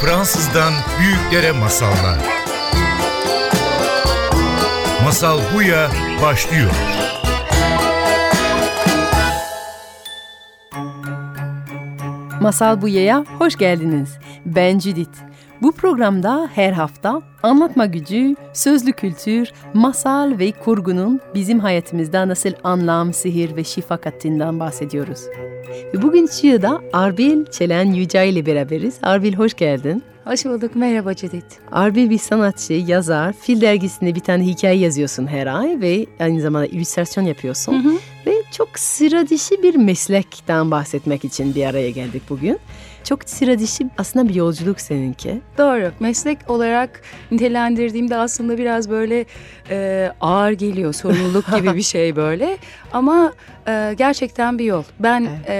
Fransızdan büyüklere masallar. Masal Buya başlıyor. Masal Buya'ya hoş geldiniz. Ben Judith. Bu programda her hafta anlatma gücü, sözlü kültür, masal ve kurgunun bizim hayatımızda nasıl anlam, sihir ve şifa kattığından bahsediyoruz. Ve bugün Çığ'da Arbil Çelen Yüce ile beraberiz. Arbil hoş geldin. Hoş bulduk. Merhaba Cedit. Arbil bir sanatçı, yazar. Fil dergisinde bir tane hikaye yazıyorsun her ay ve aynı zamanda illüstrasyon yapıyorsun. Hı hı. Ve çok sıra dışı bir meslekten bahsetmek için bir araya geldik bugün. Çok sıra dışı aslında bir yolculuk seninki. Doğru. Meslek olarak nitelendirdiğimde aslında biraz böyle e, ağır geliyor. Sorumluluk gibi bir şey böyle. Ama e, gerçekten bir yol. Ben Evet. e,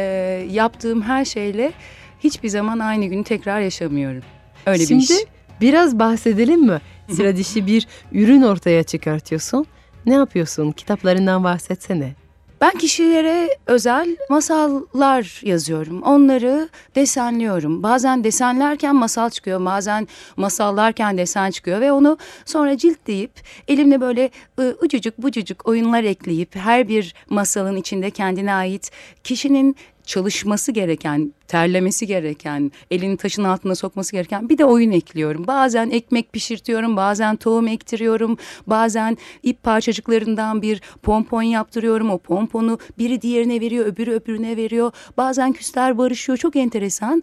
yaptığım her şeyle hiçbir zaman aynı günü tekrar yaşamıyorum. Öyle Şimdi bir iş. biraz bahsedelim mi? Sıra dışı bir ürün ortaya çıkartıyorsun. Ne yapıyorsun? Kitaplarından bahsetsene. Ben kişilere özel masallar yazıyorum. Onları desenliyorum. Bazen desenlerken masal çıkıyor, bazen masallarken desen çıkıyor ve onu sonra ciltleyip elimle böyle ı, ucucuk bucucuk oyunlar ekleyip her bir masalın içinde kendine ait kişinin çalışması gereken, terlemesi gereken, elini taşın altına sokması gereken bir de oyun ekliyorum. Bazen ekmek pişirtiyorum, bazen tohum ektiriyorum, bazen ip parçacıklarından bir pompon yaptırıyorum. O pomponu biri diğerine veriyor, öbürü öbürüne veriyor. Bazen küsler barışıyor. Çok enteresan.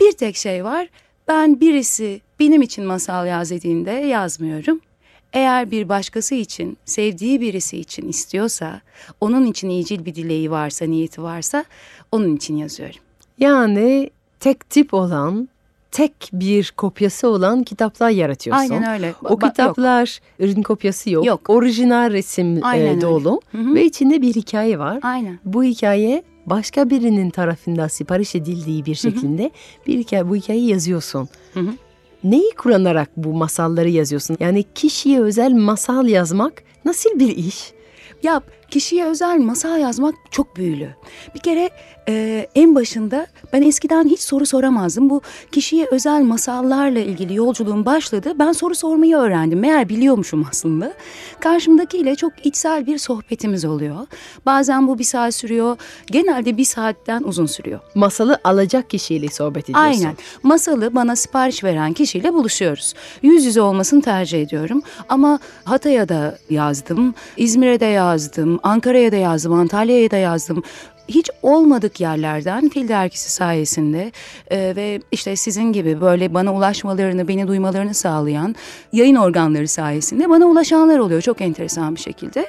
Bir tek şey var. Ben birisi benim için masal yaz dediğinde yazmıyorum. Eğer bir başkası için, sevdiği birisi için istiyorsa, onun için iyicil bir dileği varsa, niyeti varsa onun için yazıyorum. Yani tek tip olan, tek bir kopyası olan kitaplar yaratıyorsun. Aynen öyle. O Ba- yok. kitaplar ürün kopyası yok. Yok. Orijinal resim e, Aynen öyle. dolu Hı hı. ve içinde bir hikaye var. Aynen. Bu hikaye başka birinin tarafından sipariş edildiği bir şekilde bir hikaye, bu hikayeyi yazıyorsun. Hı hı. Neyi kullanarak bu masalları yazıyorsun? Yani kişiye özel masal yazmak nasıl bir iş? Ya kişiye özel masal yazmak çok büyülü. Bir kere e, en başında ben eskiden hiç soru soramazdım. Bu kişiye özel masallarla ilgili yolculuğum başladı. Ben soru sormayı öğrendim. Meğer biliyormuşum aslında. Karşımdakiyle çok içsel bir sohbetimiz oluyor. Bazen bu bir saat sürüyor. Genelde bir saatten uzun sürüyor. Masalı alacak kişiyle sohbet ediyorsun. Aynen. Masalı bana sipariş veren kişiyle buluşuyoruz. Yüz yüze olmasını tercih ediyorum. Ama Hatay'a da yazdım, İzmir'e de yazdım, Ankara'ya da yazdım, Antalya'ya da yazdım. Hiç olmadık yerlerden Fil Dergisi sayesinde e, ve işte sizin gibi böyle bana ulaşmalarını, beni duymalarını sağlayan yayın organları sayesinde bana ulaşanlar oluyor çok enteresan bir şekilde.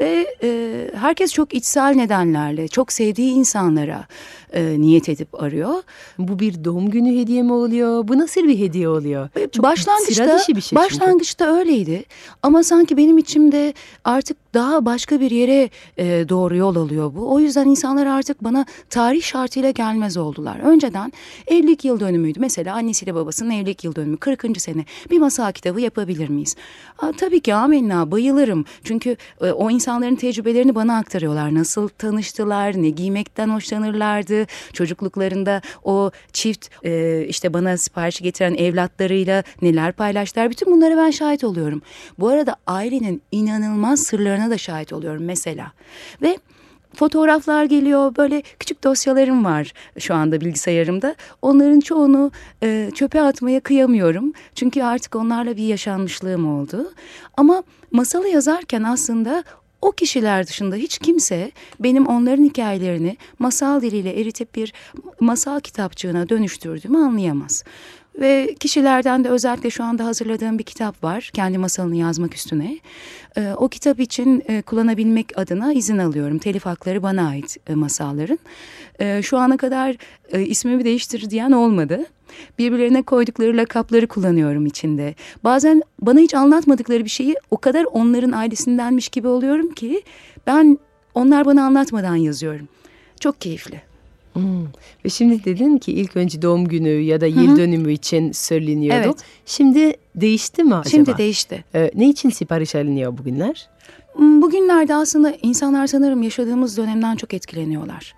Ve e, herkes çok içsel nedenlerle, çok sevdiği insanlara e, niyet edip arıyor. Bu bir doğum günü hediye mi oluyor? Bu nasıl bir hediye oluyor? Çok sıra başlangıçta bir şey başlangıçta öyleydi ama sanki benim içimde artık daha başka bir yere e, doğru yol alıyor bu. O yüzden insanlar artık bana tarih şartıyla gelmez oldular. Önceden evlilik yıl dönümüydü. Mesela annesiyle babasının evlilik yıl dönümü 40. sene. Bir masal kitabı yapabilir miyiz? Aa, tabii ki amenna bayılırım. Çünkü e, o insanların tecrübelerini bana aktarıyorlar. Nasıl tanıştılar, ne giymekten hoşlanırlardı. Çocukluklarında o çift e, işte bana sipariş getiren evlatlarıyla neler paylaştılar. Bütün bunlara ben şahit oluyorum. Bu arada ailenin inanılmaz sırlarına da şahit oluyorum mesela. Ve fotoğraflar geliyor böyle küçük dosyalarım var şu anda bilgisayarımda. Onların çoğunu e, çöpe atmaya kıyamıyorum. Çünkü artık onlarla bir yaşanmışlığım oldu. Ama masalı yazarken aslında o kişiler dışında hiç kimse benim onların hikayelerini masal diliyle eritip bir masal kitapçığına dönüştürdüğümü anlayamaz. Ve kişilerden de özellikle şu anda hazırladığım bir kitap var. Kendi masalını yazmak üstüne. Ee, o kitap için e, kullanabilmek adına izin alıyorum. Telif hakları bana ait e, masalların. Ee, şu ana kadar e, ismimi değiştir diyen olmadı. Birbirlerine koydukları lakapları kullanıyorum içinde. Bazen bana hiç anlatmadıkları bir şeyi o kadar onların ailesindenmiş gibi oluyorum ki ben onlar bana anlatmadan yazıyorum. Çok keyifli. Hmm. Ve şimdi dedin ki ilk önce doğum günü ya da yıl dönümü için söyleniyordu. Evet. Şimdi değişti mi acaba? Şimdi değişti. Ee, ne için sipariş alınıyor bugünler? Hmm, Bugünlerde aslında insanlar sanırım yaşadığımız dönemden çok etkileniyorlar.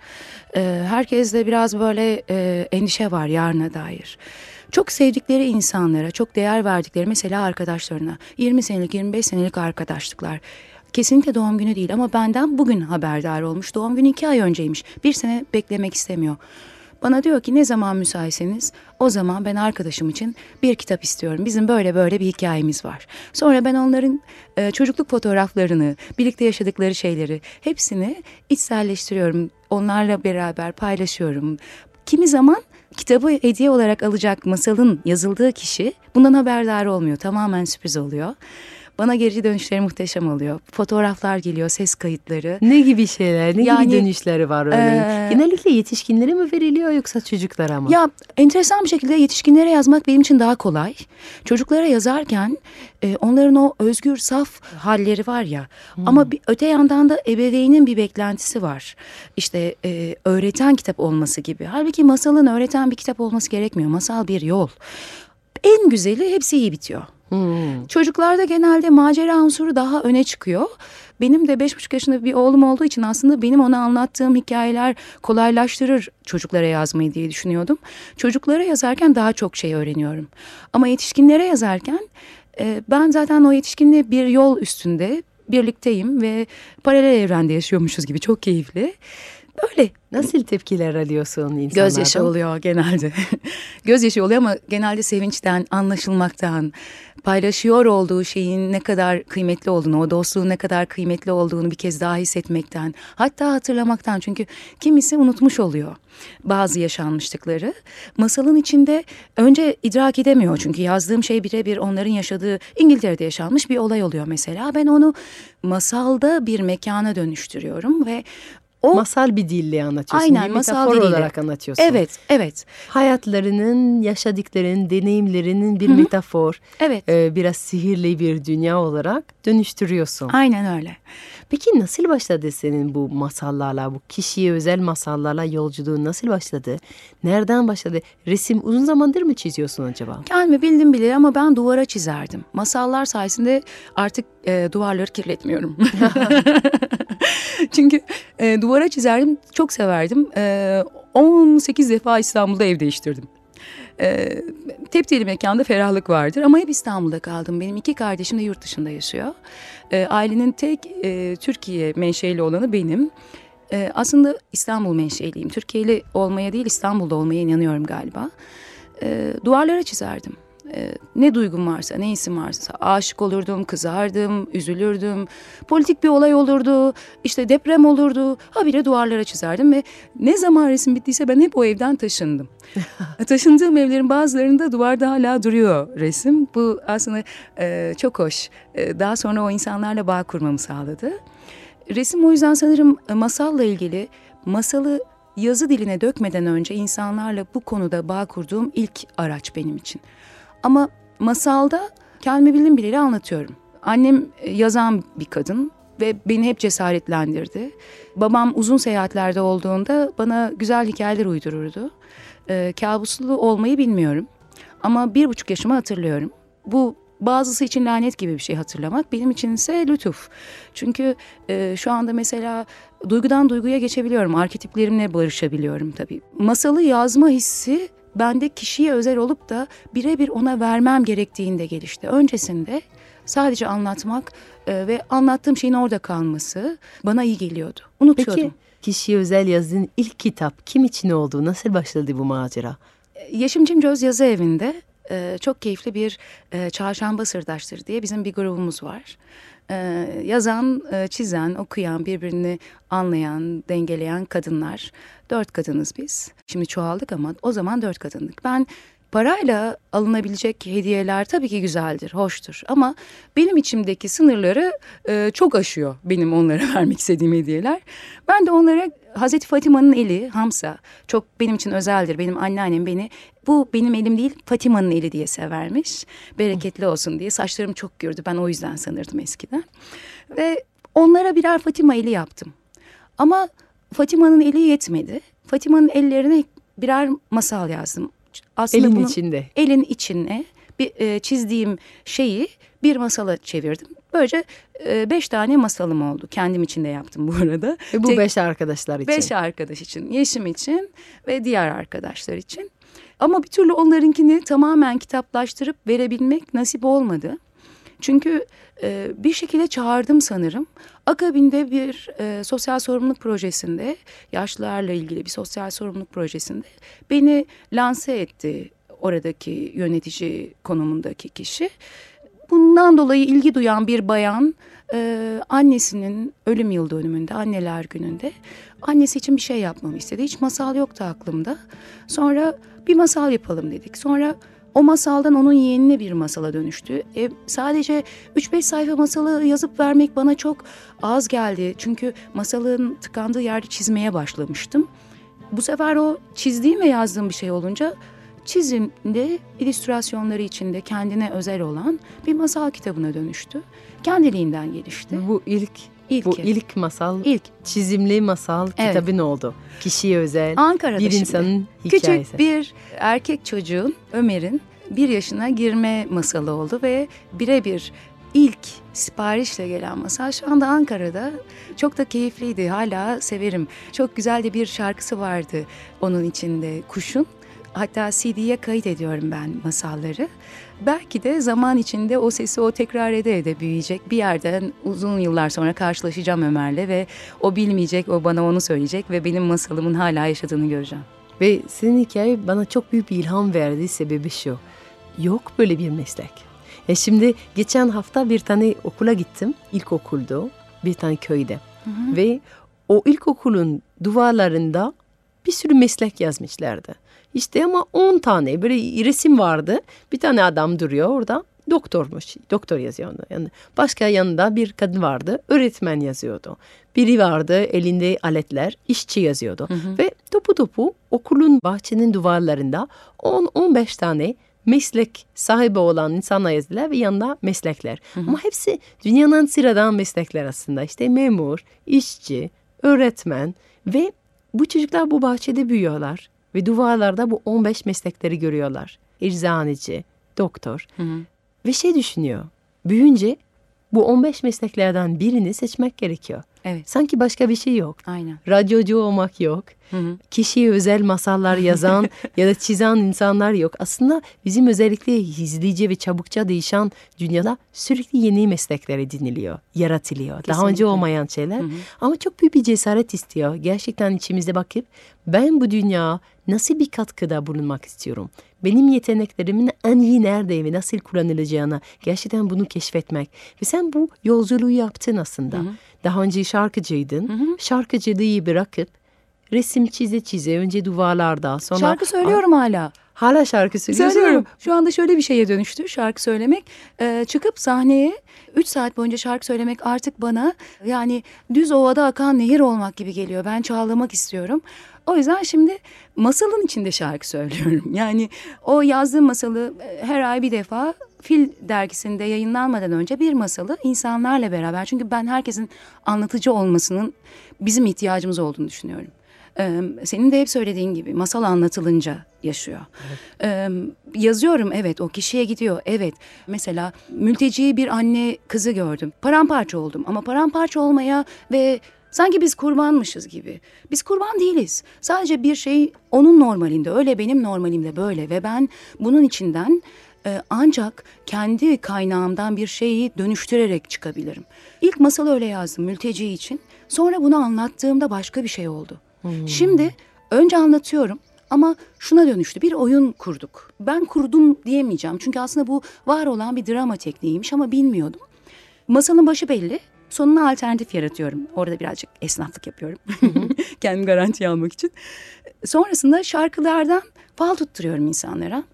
Ee, herkeste biraz böyle e, endişe var yarına dair. çok sevdikleri insanlara, çok değer verdikleri mesela arkadaşlarına, 20 senelik, 25 senelik arkadaşlıklar. Kesinlikle doğum günü değil ama benden bugün haberdar olmuş. Doğum günü iki ay önceymiş. Bir sene beklemek istemiyor. Bana diyor ki ne zaman müsaitseniz o zaman ben arkadaşım için bir kitap istiyorum. Bizim böyle böyle bir hikayemiz var. Sonra ben onların e, çocukluk fotoğraflarını, birlikte yaşadıkları şeyleri hepsini içselleştiriyorum. Onlarla beraber paylaşıyorum. Kimi zaman kitabı hediye olarak alacak masalın yazıldığı kişi bundan haberdar olmuyor. Tamamen sürpriz oluyor. Bana geri dönüşleri muhteşem oluyor. Fotoğraflar geliyor, ses kayıtları. Ne gibi şeyler, ne Yani, gibi dönüşleri var örneğin? eee, Genellikle yetişkinlere mi veriliyor yoksa çocuklara mı? Ya enteresan bir şekilde yetişkinlere yazmak benim için daha kolay. Çocuklara yazarken e, onların o özgür, saf halleri var ya. Ama bir, öte yandan da ebeveynin bir beklentisi var. İşte e, öğreten kitap olması gibi. Halbuki masalın öğreten bir kitap olması gerekmiyor. Masal bir yol. En güzeli hepsi iyi bitiyor. Hmm. Çocuklarda genelde macera unsuru daha öne çıkıyor. Benim de beş buçuk yaşında bir oğlum olduğu için aslında benim ona anlattığım hikayeler kolaylaştırır çocuklara yazmayı diye düşünüyordum. Çocuklara yazarken daha çok şey öğreniyorum. Ama yetişkinlere yazarken e, ben zaten o yetişkinle bir yol üstünde birlikteyim ve paralel evrende yaşıyormuşuz gibi çok keyifli. Böyle Nasıl tepkiler alıyorsun insanlardan? Gözyaşı oluyor genelde. Gözyaşı oluyor ama genelde sevinçten, anlaşılmaktan, paylaşıyor olduğu şeyin ne kadar kıymetli olduğunu, o dostluğun ne kadar kıymetli olduğunu bir kez daha hissetmekten, hatta hatırlamaktan. Çünkü kimisi unutmuş oluyor bazı yaşanmışlıkları. Masalın içinde önce idrak edemiyor çünkü yazdığım şey birebir onların yaşadığı İngiltere'de yaşanmış bir olay oluyor mesela. Ben onu masalda bir mekana dönüştürüyorum ve o Masal bir dille anlatıyorsun. Aynen, bir masal metafor diliyle. olarak anlatıyorsun. Evet, evet, Hayatlarının, yaşadıklarının, deneyimlerinin bir metafor, evet. e, biraz sihirli bir dünya olarak dönüştürüyorsun. Aynen öyle. Peki nasıl başladı senin bu masallarla, bu kişiye özel masallarla yolculuğun nasıl başladı? Nereden başladı? Resim uzun zamandır mı çiziyorsun acaba? Kendimi bildim bile ama ben duvara çizerdim. Masallar sayesinde artık e, duvarları kirletmiyorum. Çünkü e, duvara çizerdim, çok severdim. E, 18 defa İstanbul'da ev değiştirdim. E, tepdili mekanda ferahlık vardır ama hep İstanbul'da kaldım. Benim iki kardeşim de yurt dışında yaşıyor. E, ailenin tek e, Türkiye menşeli olanı benim. E, aslında İstanbul menşeliyim. Türkiye'li olmaya değil İstanbul'da olmaya inanıyorum galiba. E, duvarlara çizerdim. E, ne duygum varsa, ne isim varsa aşık olurdum, kızardım, üzülürdüm. Politik bir olay olurdu, işte deprem olurdu. Habire duvarlara çizerdim ve ne zaman resim bittiyse ben hep o evden taşındım. Taşındığım evlerin bazılarında duvarda hala duruyor resim. Bu aslında e, çok hoş. E, daha sonra o insanlarla bağ kurmamı sağladı. Resim o yüzden sanırım e, masalla ilgili masalı yazı diline dökmeden önce insanlarla bu konuda bağ kurduğum ilk araç benim için. Ama masalda kendimi bildim bileli anlatıyorum. Annem e, yazan bir kadın ve beni hep cesaretlendirdi. Babam uzun seyahatlerde olduğunda bana güzel hikayeler uydururdu. Ee, kabuslu olmayı bilmiyorum. Ama bir buçuk yaşımı hatırlıyorum. Bu bazısı için lanet gibi bir şey hatırlamak. Benim için ise lütuf. Çünkü e, şu anda mesela duygudan duyguya geçebiliyorum. Arketiplerimle barışabiliyorum tabii. Masalı yazma hissi bende kişiye özel olup da birebir ona vermem gerektiğinde gelişti. Öncesinde sadece anlatmak e, ve anlattığım şeyin orada kalması bana iyi geliyordu. Unutuyordum. Peki kişiye özel yazdığın ilk kitap kim için oldu? Nasıl başladı bu macera? Yeşim Cimcöz Yazı Evi'nde e, çok keyifli bir e, çarşamba sırdaşları diye bizim bir grubumuz var. E, yazan, e, çizen, okuyan, birbirini anlayan, dengeleyen kadınlar. Dört kadınız biz. Şimdi çoğaldık ama o zaman dört kadındık. Ben parayla alınabilecek hediyeler tabii ki güzeldir, hoştur. Ama benim içimdeki sınırları e, çok aşıyor benim onlara vermek istediğim hediyeler. Ben de onlara Hazreti Fatima'nın eli Hamsa çok benim için özeldir. Benim anneannem beni bu benim elim değil Fatima'nın eli diye severmiş. Bereketli olsun diye saçlarım çok gördü. Ben o yüzden sanırdım eskiden. Ve onlara birer Fatima eli yaptım. Ama Fatima'nın eli yetmedi. Fatima'nın ellerine birer masal yazdım. Aslında Elin bunun- içinde. elin içine bir e, çizdiğim şeyi bir masala çevirdim. Böylece e, beş tane masalım oldu. Kendim için de yaptım bu arada. Ve bu Tek- beş arkadaşlar için. Beş arkadaş için, Yeşim için ve diğer arkadaşlar için. Ama bir türlü onlarınkini tamamen kitaplaştırıp verebilmek nasip olmadı. Çünkü e, bir şekilde çağırdım sanırım. Akabinde bir e, sosyal sorumluluk projesinde, yaşlılarla ilgili bir sosyal sorumluluk projesinde beni lanse etti oradaki yönetici konumundaki kişi. Bundan dolayı ilgi duyan bir bayan e, annesinin ölüm yıl dönümünde, anneler gününde annesi için bir şey yapmamı istedi. Hiç masal yoktu aklımda. Sonra bir masal yapalım dedik. Sonra o masaldan onun yeğenine bir masala dönüştü. E, sadece 3-5 sayfa masalı yazıp vermek bana çok az geldi. Çünkü masalın tıkandığı yerde çizmeye başlamıştım. Bu sefer o çizdiğim ve yazdığım bir şey olunca çizimde illüstrasyonları içinde kendine özel olan bir masal kitabına dönüştü. Kendiliğinden gelişti. Bu ilk İlk. bu ilk masal İlk. çizimli masal Evet. kitabın oldu. Kişiye özel Ankara'da bir şimdi. insanın hikayesi. Küçük bir erkek çocuğun Ömer'in bir yaşına girme masalı oldu ve birebir ilk siparişle gelen masal şu anda Ankara'da çok da keyifliydi. Hala severim. Çok güzel de bir şarkısı vardı onun içinde Kuş'un. Hatta CD'ye kayıt ediyorum ben masalları. Belki de zaman içinde o sesi o tekrar ede ede büyüyecek. Bir yerden uzun yıllar sonra karşılaşacağım Ömer'le ve o bilmeyecek, o bana onu söyleyecek ve benim masalımın hala yaşadığını göreceğim. Ve senin hikaye bana çok büyük bir ilham verdi. Sebebi şu. Yok böyle bir meslek. E şimdi geçen hafta bir tane okula gittim. İlkokulda. Bir tane köyde. Ve o ilkokulun duvarlarında bir sürü meslek yazmışlardı. İşte ama 10 tane böyle resim vardı. Bir tane adam duruyor orada. Doktormuş. Doktor yazıyor onu. Yani başka yanında bir kadın vardı. Öğretmen yazıyordu. Biri vardı elinde aletler. işçi yazıyordu. Ve topu topu okulun bahçenin duvarlarında 10-15 tane meslek sahibi olan insanlar yazdılar ve yanında meslekler. Ama hepsi dünyanın sıradan meslekler aslında. İşte memur, işçi, öğretmen ve bu çocuklar bu bahçede büyüyorlar ve duvarlarda bu 15 meslekleri görüyorlar. Eczaneci, doktor ve şey düşünüyor. Büyünce bu 15 mesleklerden birini seçmek gerekiyor. Evet, Sanki başka bir şey yok. aynen. Radyocu olmak yok. Kişiye özel masallar yazan ya da çizen insanlar yok. Aslında bizim özellikle hızlıca ve çabukça değişen dünyada sürekli yeni meslekler ediniliyor, yaratılıyor. Daha Kesinlikle. önce olmayan şeyler. Ama çok büyük bir cesaret istiyor. Gerçekten içimizde bakıp ben bu dünya nasıl bir katkıda bulunmak istiyorum? Benim yeteneklerimin en iyi nerede ve nasıl kullanılacağını gerçekten bunu keşfetmek. Ve sen bu yolculuğu yaptın aslında. Daha önce şarkıcıydın. Şarkıcılığı bırakıp resim çize çize önce duvarlarda sonra Şarkı söylüyorum hala. hala şarkı söylüyorsun. Söylüyorum. Şu anda şöyle bir şeye dönüştü şarkı söylemek. Ee, çıkıp sahneye 3 saat boyunca şarkı söylemek artık bana yani düz ovada akan nehir olmak gibi geliyor. Ben çağlamak istiyorum. O yüzden şimdi masalın içinde şarkı söylüyorum. Yani o yazdığım masalı e, her ay bir defa Fil dergisinde yayınlanmadan önce bir masalı insanlarla beraber. Çünkü ben herkesin anlatıcı olmasının bizim ihtiyacımız olduğunu düşünüyorum. Senin de hep söylediğin gibi masal anlatılınca yaşıyor. Ee, yazıyorum evet o kişiye gidiyor evet. Mesela mülteci bir anne kızı gördüm. Paramparça oldum ama paramparça olmaya ve sanki biz kurbanmışız gibi. Biz kurban değiliz. Sadece bir şey onun normalinde öyle benim normalimde böyle ve ben bunun içinden ancak kendi kaynağımdan bir şeyi dönüştürerek çıkabilirim. İlk masalı öyle yazdım mülteci için. Sonra bunu anlattığımda başka bir şey oldu. Şimdi önce anlatıyorum ama şuna dönüştü. Bir oyun kurduk. Ben kurdum diyemeyeceğim. Çünkü aslında bu var olan bir drama tekniğiymiş ama bilmiyordum. Masalın başı belli. Sonuna alternatif yaratıyorum. Orada birazcık esnaflık yapıyorum. Kendimi garantiye almak için. Sonrasında şarkılardan fal tutturuyorum insanlara.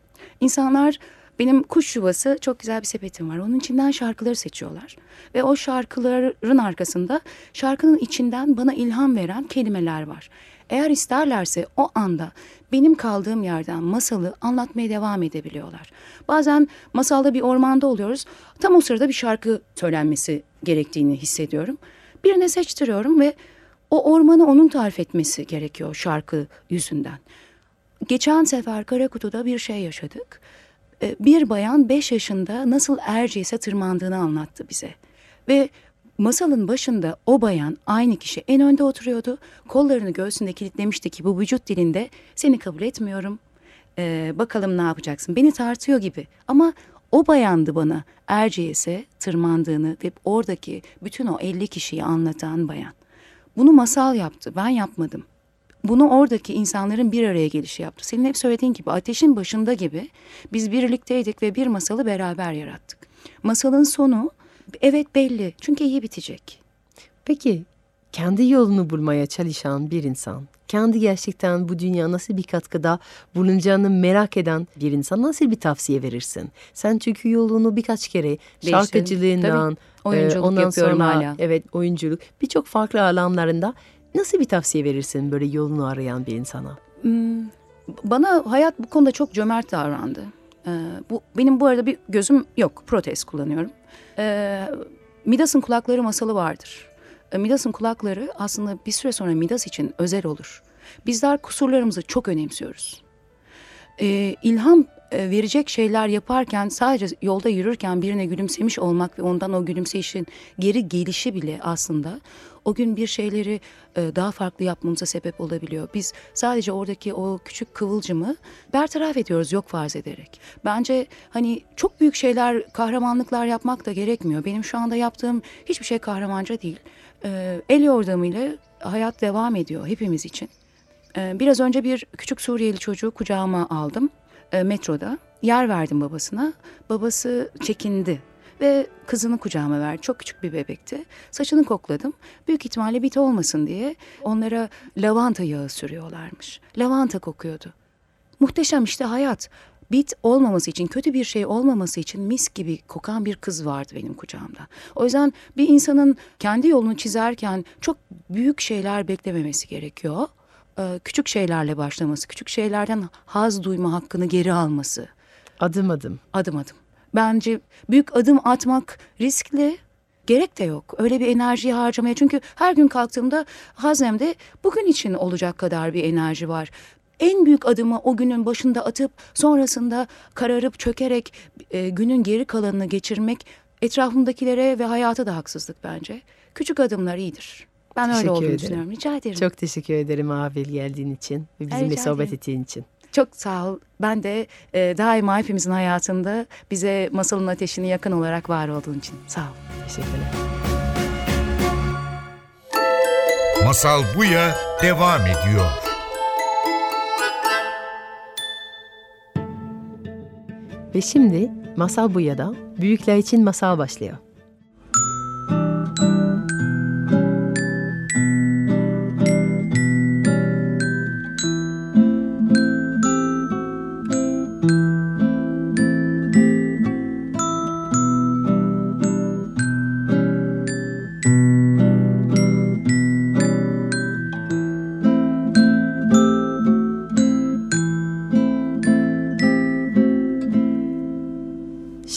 İnsanlar benim kuş yuvası çok güzel bir sepetim var. Onun içinden şarkıları seçiyorlar. Ve o şarkıların arkasında şarkının içinden bana ilham veren kelimeler var. Eğer isterlerse o anda benim kaldığım yerden masalı anlatmaya devam edebiliyorlar. Bazen masalda bir ormanda oluyoruz. Tam o sırada bir şarkı söylenmesi gerektiğini hissediyorum. Birine seçtiriyorum ve o ormanı onun tarif etmesi gerekiyor şarkı yüzünden. Geçen sefer Karakutu'da bir şey yaşadık. E, bir bayan 5 yaşında nasıl Erciyes'e tırmandığını anlattı bize. Ve masalın başında o bayan aynı kişi en önde oturuyordu. Kollarını göğsünde kilitlemişti ki bu vücut dilinde seni kabul etmiyorum. E, bakalım ne yapacaksın beni tartıyor gibi. Ama o bayandı bana Erciyes'e tırmandığını ve oradaki bütün o 50 kişiyi anlatan bayan. Bunu masal yaptı ben yapmadım. Bunu oradaki insanların bir araya gelişi yaptı. Senin hep söylediğin gibi ateşin başında gibi biz birlikteydik ve bir masalı beraber yarattık. Masalın sonu evet belli çünkü iyi bitecek. Peki kendi yolunu bulmaya çalışan bir insan, kendi gerçekten bu dünya nasıl bir katkıda bulunacağını merak eden bir insan nasıl bir tavsiye verirsin? Sen çünkü yolunu birkaç kere şarkıcılığından, Tabii. Oyunculuk e, ondan yapıyorum sonra, hala. Evet oyunculuk birçok farklı alanlarında nasıl bir tavsiye verirsin böyle yolunu arayan bir insana? Hmm, bana hayat bu konuda çok cömert davrandı. Ee, bu benim bu arada bir gözüm yok. Protez kullanıyorum. Ee, Midas'ın kulakları masalı vardır. Ee, Midas'ın kulakları aslında bir süre sonra Midas için özel olur. Bizler kusurlarımızı çok önemsiyoruz. Ee, ilham verecek şeyler yaparken sadece yolda yürürken birine gülümsemiş olmak ve ondan o gülümseyişin geri gelişi bile aslında o gün bir şeyleri e, daha farklı yapmamıza sebep olabiliyor. Biz sadece oradaki o küçük kıvılcımı bertaraf ediyoruz yok farz ederek. Bence hani çok büyük şeyler, kahramanlıklar yapmak da gerekmiyor. Benim şu anda yaptığım hiçbir şey kahramanca değil. E, el yordamıyla hayat devam ediyor hepimiz için. E, biraz önce bir küçük Suriyeli çocuğu kucağıma aldım e, metroda. Yer verdim babasına. Babası çekindi ve kızını kucağıma verdi. Çok küçük bir bebekti. Saçını kokladım. Büyük ihtimalle bit olmasın diye onlara lavanta yağı sürüyorlarmış. Lavanta kokuyordu. Muhteşem işte hayat. Bit olmaması için, kötü bir şey olmaması için mis gibi kokan bir kız vardı benim kucağımda. O yüzden bir insanın kendi yolunu çizerken çok büyük şeyler beklememesi gerekiyor. Ee, küçük şeylerle başlaması, küçük şeylerden haz duyma hakkını geri alması. Adım adım. Adım adım. Bence büyük adım atmak riskli. Gerek de yok. Öyle bir enerjiyi harcamaya. Çünkü her gün kalktığımda haznemde bugün için olacak kadar bir enerji var. En büyük adımı o günün başında atıp sonrasında kararıp çökerek e, günün geri kalanını geçirmek etrafımdakilere ve hayata da haksızlık bence. Küçük adımlar iyidir. Ben öyle Teşekkür olduğunu ederim. düşünüyorum. Rica ederim. Çok teşekkür ederim Abil geldiğin için ve bizimle rica sohbet ederim. ettiğin için. Çok sağ ol. Ben de e, daima hepimizin hayatında bize masalın ateşini yakın olarak var olduğun için. Sağ ol. Teşekkürler. Masal Buya devam ediyor. Ve şimdi Masal Buya'da büyükler için masal başlıyor.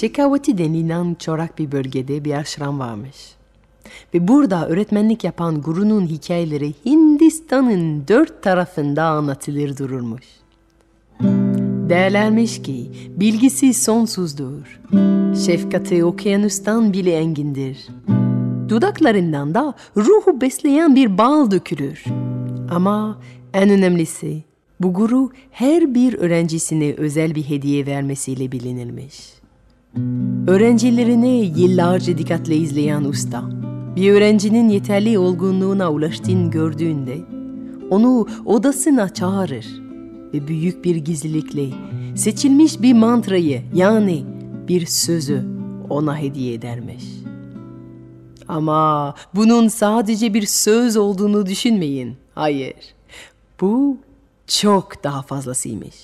Şekavati denilen çorak bir bölgede bir aşram varmış. Ve burada öğretmenlik yapan gurunun hikayeleri Hindistan'ın dört tarafında anlatılır dururmuş. Derlermiş ki bilgisi sonsuzdur. Şefkati okyanustan bile engindir. Dudaklarından da ruhu besleyen bir bal dökülür. Ama en önemlisi bu guru her bir öğrencisine özel bir hediye vermesiyle bilinirmiş. Öğrencilerini yıllarca dikkatle izleyen usta, bir öğrencinin yeterli olgunluğuna ulaştığını gördüğünde onu odasına çağırır ve büyük bir gizlilikle seçilmiş bir mantrayı yani bir sözü ona hediye edermiş. Ama bunun sadece bir söz olduğunu düşünmeyin. Hayır. Bu çok daha fazlasıymış.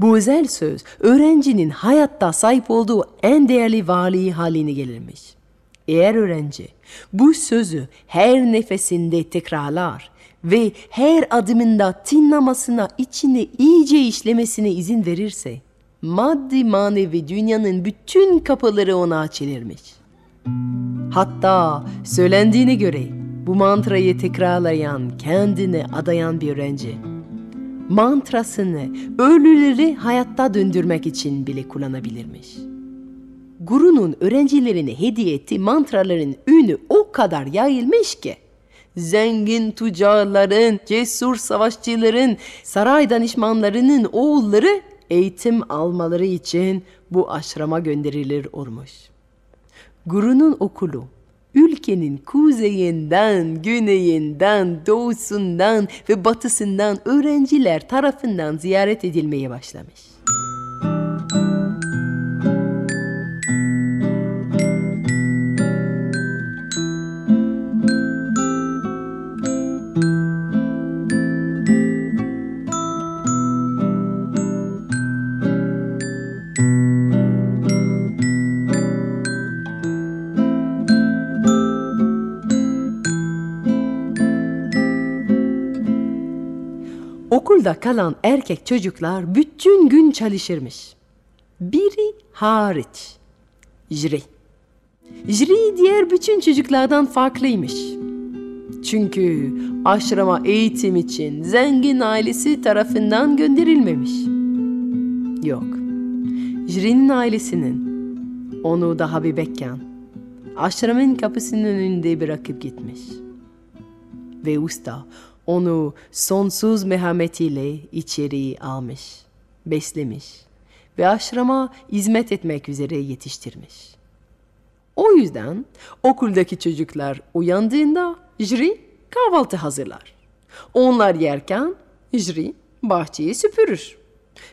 Bu özel söz öğrencinin hayatta sahip olduğu en değerli varlığı haline gelirmiş. Eğer öğrenci bu sözü her nefesinde tekrarlar ve her adımında tınlamasına içine iyice işlemesine izin verirse, maddi manevi dünyanın bütün kapıları ona açılırmış. Hatta söylendiğine göre bu mantrayı tekrarlayan, kendine adayan bir öğrenci mantrasını ölüleri hayatta döndürmek için bile kullanabilirmiş. Guru'nun öğrencilerine hediye ettiği mantraların ünü o kadar yayılmış ki zengin tüccarların, cesur savaşçıların, saray danışmanlarının oğulları eğitim almaları için bu aşrama gönderilir olmuş. Guru'nun okulu ülkenin kuzeyinden, güneyinden, doğusundan ve batısından öğrenciler tarafından ziyaret edilmeye başlamış. Okulda kalan erkek çocuklar bütün gün çalışırmış. Biri hariç. Jiri. Jiri diğer bütün çocuklardan farklıymış. Çünkü aşrama eğitim için zengin ailesi tarafından gönderilmemiş. Yok. Jiri'nin ailesinin onu daha bebekken aşramın kapısının önünde bırakıp gitmiş. Ve usta onu sonsuz merhametiyle içeri almış, beslemiş ve aşrama hizmet etmek üzere yetiştirmiş. O yüzden okuldaki çocuklar uyandığında Jri kahvaltı hazırlar. Onlar yerken Jri bahçeyi süpürür.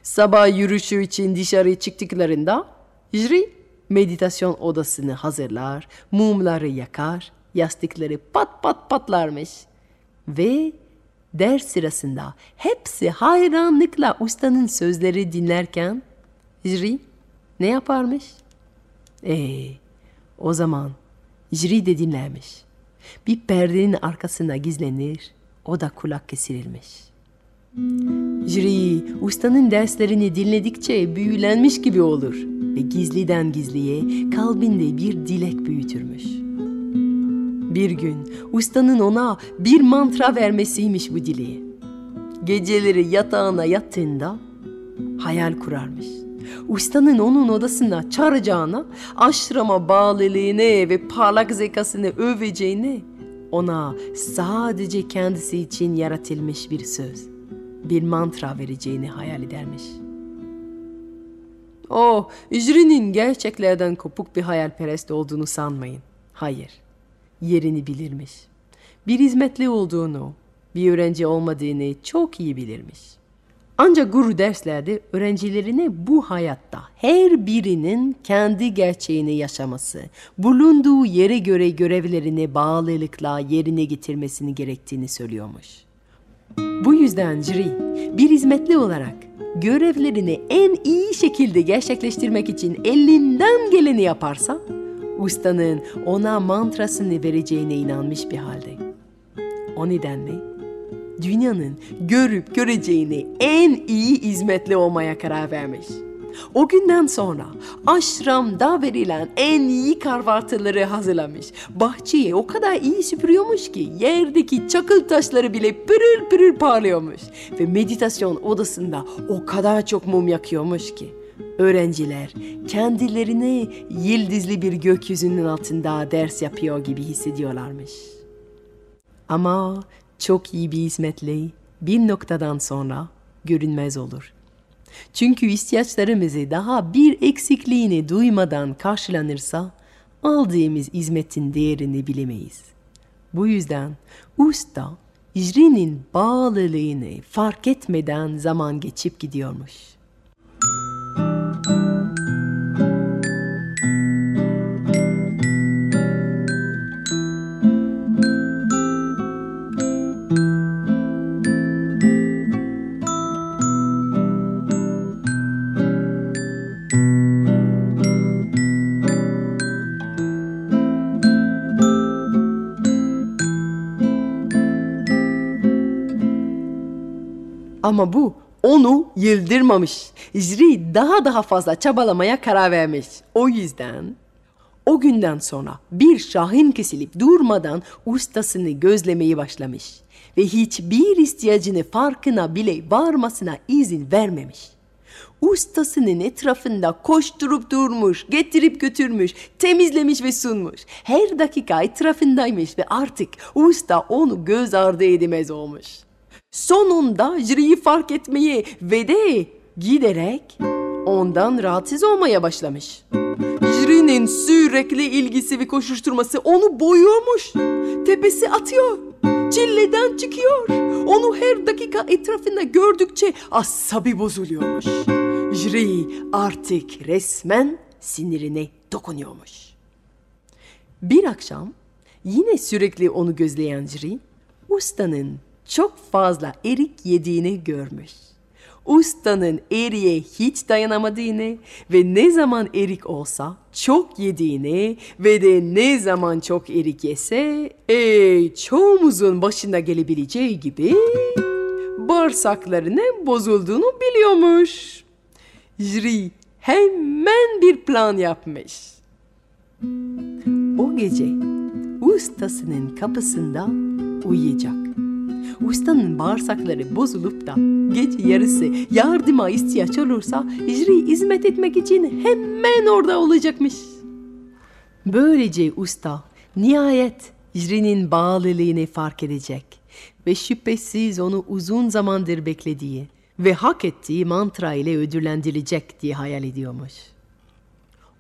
Sabah yürüyüşü için dışarı çıktıklarında Jri meditasyon odasını hazırlar, mumları yakar, yastıkları pat pat patlarmış ve ders sırasında hepsi hayranlıkla ustanın sözleri dinlerken Jri ne yaparmış? Ee, o zaman Jri de dinlermiş. Bir perdenin arkasına gizlenir, o da kulak kesirilmiş. Jri ustanın derslerini dinledikçe büyülenmiş gibi olur ve gizliden gizliye kalbinde bir dilek büyütürmüş. Bir gün ustanın ona bir mantra vermesiymiş bu dileği. Geceleri yatağına yattığında hayal kurarmış. Ustanın onun odasına çağıracağına, aşrama bağlılığını ve parlak zekasını öveceğini, ona sadece kendisi için yaratılmış bir söz, bir mantra vereceğini hayal edermiş. Oh, Jüri'nin gerçeklerden kopuk bir hayalperest olduğunu sanmayın. Hayır, yerini bilirmiş. Bir hizmetli olduğunu, bir öğrenci olmadığını çok iyi bilirmiş. Ancak guru derslerde öğrencilerine bu hayatta her birinin kendi gerçeğini yaşaması, bulunduğu yere göre görevlerini bağlılıkla yerine getirmesini gerektiğini söylüyormuş. Bu yüzden Jiri bir hizmetli olarak görevlerini en iyi şekilde gerçekleştirmek için elinden geleni yaparsa, ustanın ona mantrasını vereceğine inanmış bir halde. O nedenle dünyanın görüp göreceğini en iyi hizmetli olmaya karar vermiş. O günden sonra aşramda verilen en iyi kahvaltıları hazırlamış. Bahçeyi o kadar iyi süpürüyormuş ki yerdeki çakıl taşları bile pırıl pırıl parlıyormuş. Ve meditasyon odasında o kadar çok mum yakıyormuş ki öğrenciler kendilerini yıldızlı bir gökyüzünün altında ders yapıyor gibi hissediyorlarmış. Ama çok iyi bir hizmetli bir noktadan sonra görünmez olur. Çünkü ihtiyaçlarımızı daha bir eksikliğini duymadan karşılanırsa aldığımız hizmetin değerini bilemeyiz. Bu yüzden usta icrinin bağlılığını fark etmeden zaman geçip gidiyormuş. Ama bu onu yıldırmamış. Jiri daha daha fazla çabalamaya karar vermiş. O yüzden o günden sonra bir şahin kesilip durmadan ustasını gözlemeyi başlamış. ve hiçbir ihtiyacını farkına bile varmasına izin vermemiş. Ustasının etrafında koşturup durmuş, getirip götürmüş, temizlemiş ve sunmuş. Her dakika etrafındaymış ve artık usta onu göz ardı edemez olmuş. Sonunda Jiri'yi fark etmeye ve de giderek ondan rahatsız olmaya başlamış. Jiri'nin sürekli ilgisi ve koşuşturması onu boyuyormuş. Tepesi atıyor. Çilleden çıkıyor. Onu her dakika etrafında gördükçe asabi bozuluyormuş. Jiri artık resmen sinirine dokunuyormuş. Bir akşam yine sürekli onu gözleyen Jiri, ustanın çok fazla erik yediğini görmüş. Ustanın eriğe hiç dayanamadığını ve ne zaman erik olsa çok yediğini ve de ne zaman çok erik yese e, çoğumuzun başına gelebileceği gibi bağırsaklarının bozulduğunu biliyormuş. Jiri hemen bir plan yapmış. O gece ustasının kapısında uyuyacak. Ustanın bağırsakları bozulup da gece yarısı yardıma ihtiyaç olursa Jiri hizmet etmek için hemen orada olacakmış. Böylece usta nihayet Jiri'nin bağlılığını fark edecek ve şüphesiz onu uzun zamandır beklediği ve hak ettiği mantra ile ödüllendirilecek diye hayal ediyormuş.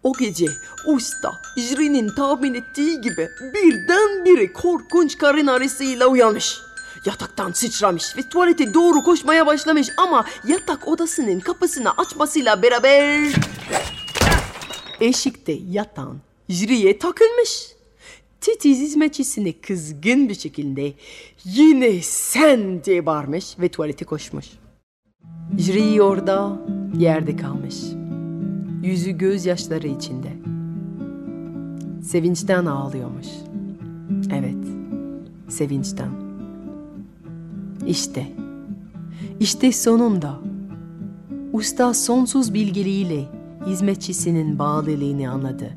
O gece usta Jiri'nin tahmin ettiği gibi birdenbire korkunç karın ağrısıyla uyanmış. Yataktan sıçramış ve tuvalete doğru koşmaya başlamış ama yatak odasının kapısını açmasıyla beraber eşikte yatan Jiri'ye takılmış. Titiz hizmetçisini kızgın bir şekilde yine sen diye bağırmış ve tuvalete koşmuş. Jiri orada yerde kalmış. Yüzü gözyaşları içinde. Sevinçten ağlıyormuş. Evet, sevinçten. İşte, işte sonunda usta sonsuz bilgeliğiyle hizmetçisinin bağlılığını anladı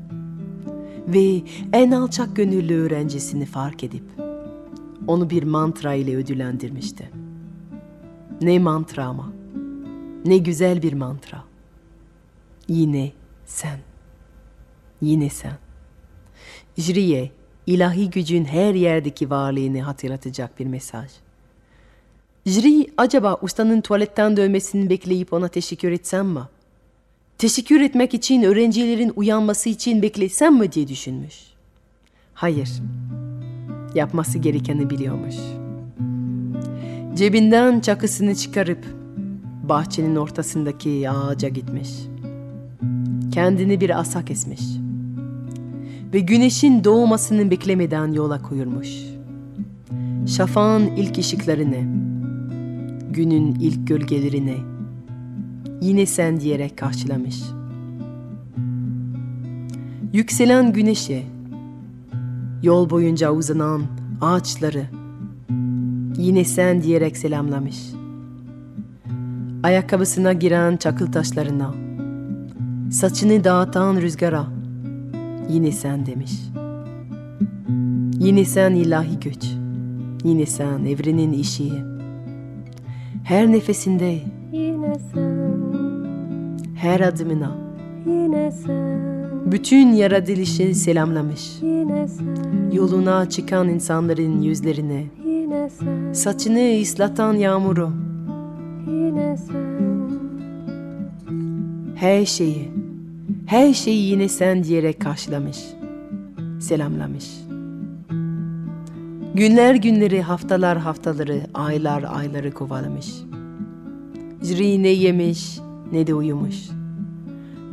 ve en alçak gönüllü öğrencisini fark edip onu bir mantra ile ödüllendirmişti. Ne mantra ama. Ne güzel bir mantra. Yine sen. Yine sen. Jriye, ilahi gücün her yerdeki varlığını hatırlatacak bir mesaj. Jri acaba ustanın tuvaletten dönmesini bekleyip ona teşekkür etsem mi? Teşekkür etmek için öğrencilerin uyanması için beklesem mi diye düşünmüş. Hayır. Yapması gerekeni biliyormuş. Cebinden çakısını çıkarıp bahçenin ortasındaki ağaca gitmiş. Kendini bir asa kesmiş. Ve güneşin doğmasını beklemeden yola koyulmuş. Şafağın ilk ışıklarını, günün ilk gölgelerini yine sen diyerek karşılamış. Yükselen güneşe, yol boyunca uzanan ağaçları yine sen diyerek selamlamış. Ayakkabısına giren çakıl taşlarına, saçını dağıtan rüzgara yine sen demiş. Yine sen ilahi güç, yine sen evrenin işi. Her nefesinde, Yine sen, her adımına, yine sen, bütün yaratılışı selamlamış. yine sen, Yoluna çıkan insanların yüzlerine, yine sen, saçını ıslatan yağmuru, yine sen, her şeyi, her şeyi yine sen diyerek karşılamış, selamlamış. Günler günleri, haftalar haftaları, aylar ayları kovalamış. Jiri ne yemiş, ne de uyumuş.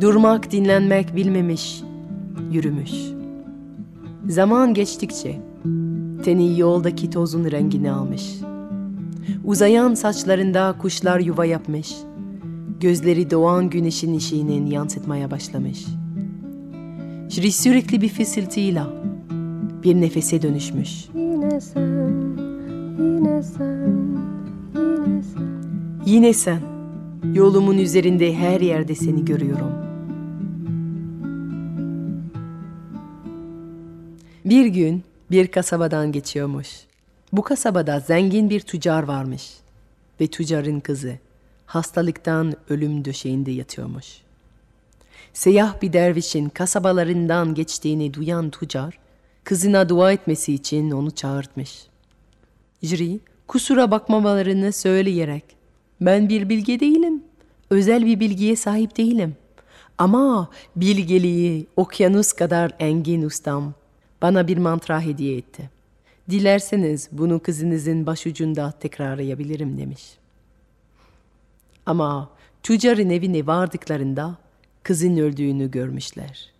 Durmak, dinlenmek bilmemiş, yürümüş. Zaman geçtikçe teni yoldaki tozun rengini almış. Uzayan saçlarında kuşlar yuva yapmış. Gözleri doğan güneşin ışığının yansıtmaya başlamış. Jiri sürekli bir fısıltıyla bir nefese dönüşmüş. yine sen, yine sen, yine sen. Yine sen, yolumun üzerinde her yerde seni görüyorum. Bir gün bir kasabadan geçiyormuş. Bu kasabada zengin bir tüccar varmış ve tüccarın kızı hastalıktan ölüm döşeğinde yatıyormuş. Seyah bir dervişin kasabalarından geçtiğini duyan tüccar, kızına dua etmesi için onu çağırtmış. Jiri, kusura bakmamalarını söyleyerek, ben bir bilge değilim, özel bir bilgiye sahip değilim. Ama bilgeliği okyanus kadar engin ustam bana bir mantra hediye etti. Dilerseniz bunu kızınızın başucunda tekrarlayabilirim demiş. Ama tüccarın evine vardıklarında kızın öldüğünü görmüşler.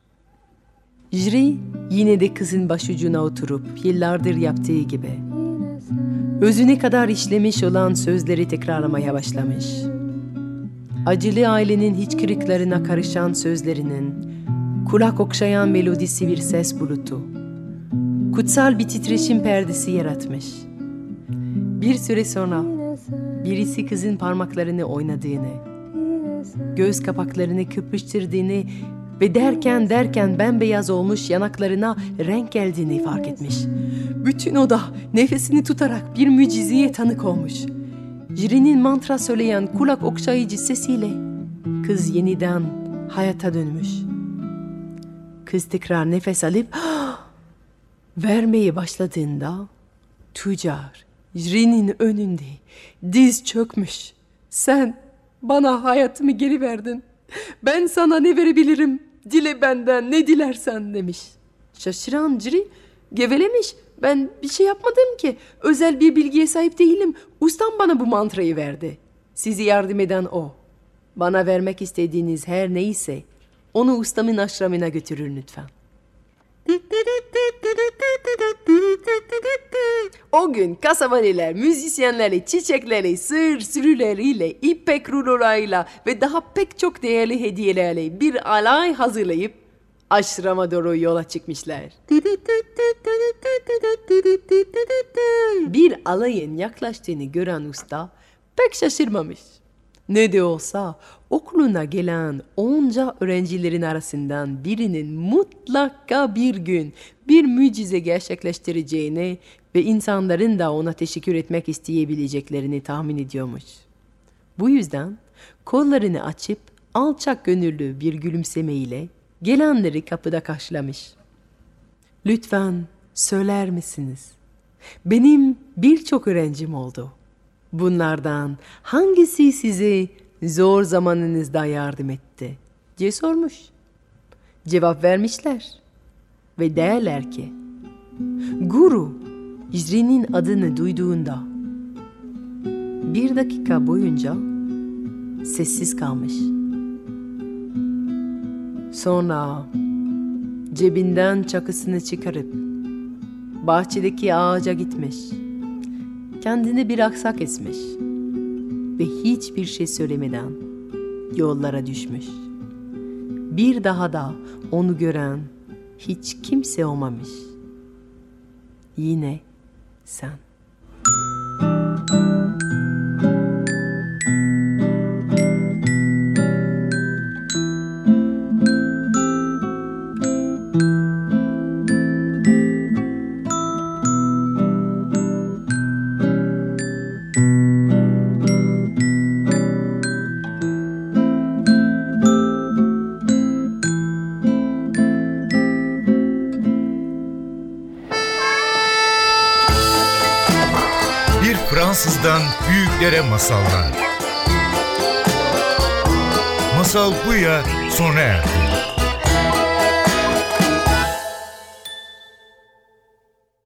Jiri yine de kızın başucuna oturup yıllardır yaptığı gibi özüne kadar işlemiş olan sözleri tekrarlamaya başlamış. Acılı ailenin hiç kırıklarına karışan sözlerinin kulak okşayan melodisi bir ses bulutu. Kutsal bir titreşim perdesi yaratmış. Bir süre sonra birisi kızın parmaklarını oynadığını, göz kapaklarını kıpıştırdığını ve derken derken bembeyaz olmuş yanaklarına renk geldiğini fark etmiş. Bütün oda nefesini tutarak bir mucizeye tanık olmuş. Jiri'nin mantra söyleyen kulak okşayıcı sesiyle kız yeniden hayata dönmüş. Kız tekrar nefes alıp vermeye başladığında tüccar Jiri'nin önünde diz çökmüş. Sen bana hayatımı geri verdin. Ben sana ne verebilirim? Dile benden ne dilersen demiş. Şaşıran Ciri gevelemiş. Ben bir şey yapmadım ki. Özel bir bilgiye sahip değilim. Ustam bana bu mantrayı verdi. Sizi yardım eden o. Bana vermek istediğiniz her neyse onu ustamın aşramına götürür lütfen. O gün kasabaniler, müzisyenleri, çiçekleri, sır sürüleriyle, ipek rulolarıyla ve daha pek çok değerli hediyelerle bir alay hazırlayıp aşrama doğru yola çıkmışlar. Bir alayın yaklaştığını gören usta pek şaşırmamış. Ne de olsa okuluna gelen onca öğrencilerin arasından birinin mutlaka bir gün bir mucize gerçekleştireceğini ve insanların da ona teşekkür etmek isteyebileceklerini tahmin ediyormuş. Bu yüzden kollarını açıp alçak gönüllü bir gülümsemeyle gelenleri kapıda karşılamış. Lütfen söyler misiniz? Benim birçok öğrencim oldu. Bunlardan hangisi size zor zamanınızda yardım etti? diye sormuş. Cevap vermişler ve derler ki Guru İzri'nin adını duyduğunda bir dakika boyunca sessiz kalmış. Sonra cebinden çakısını çıkarıp bahçedeki ağaca gitmiş. Kendini bir aksak etmiş ve hiçbir şey söylemeden yollara düşmüş. Bir daha da onu gören hiç kimse olmamış. Yine sen. büyüklere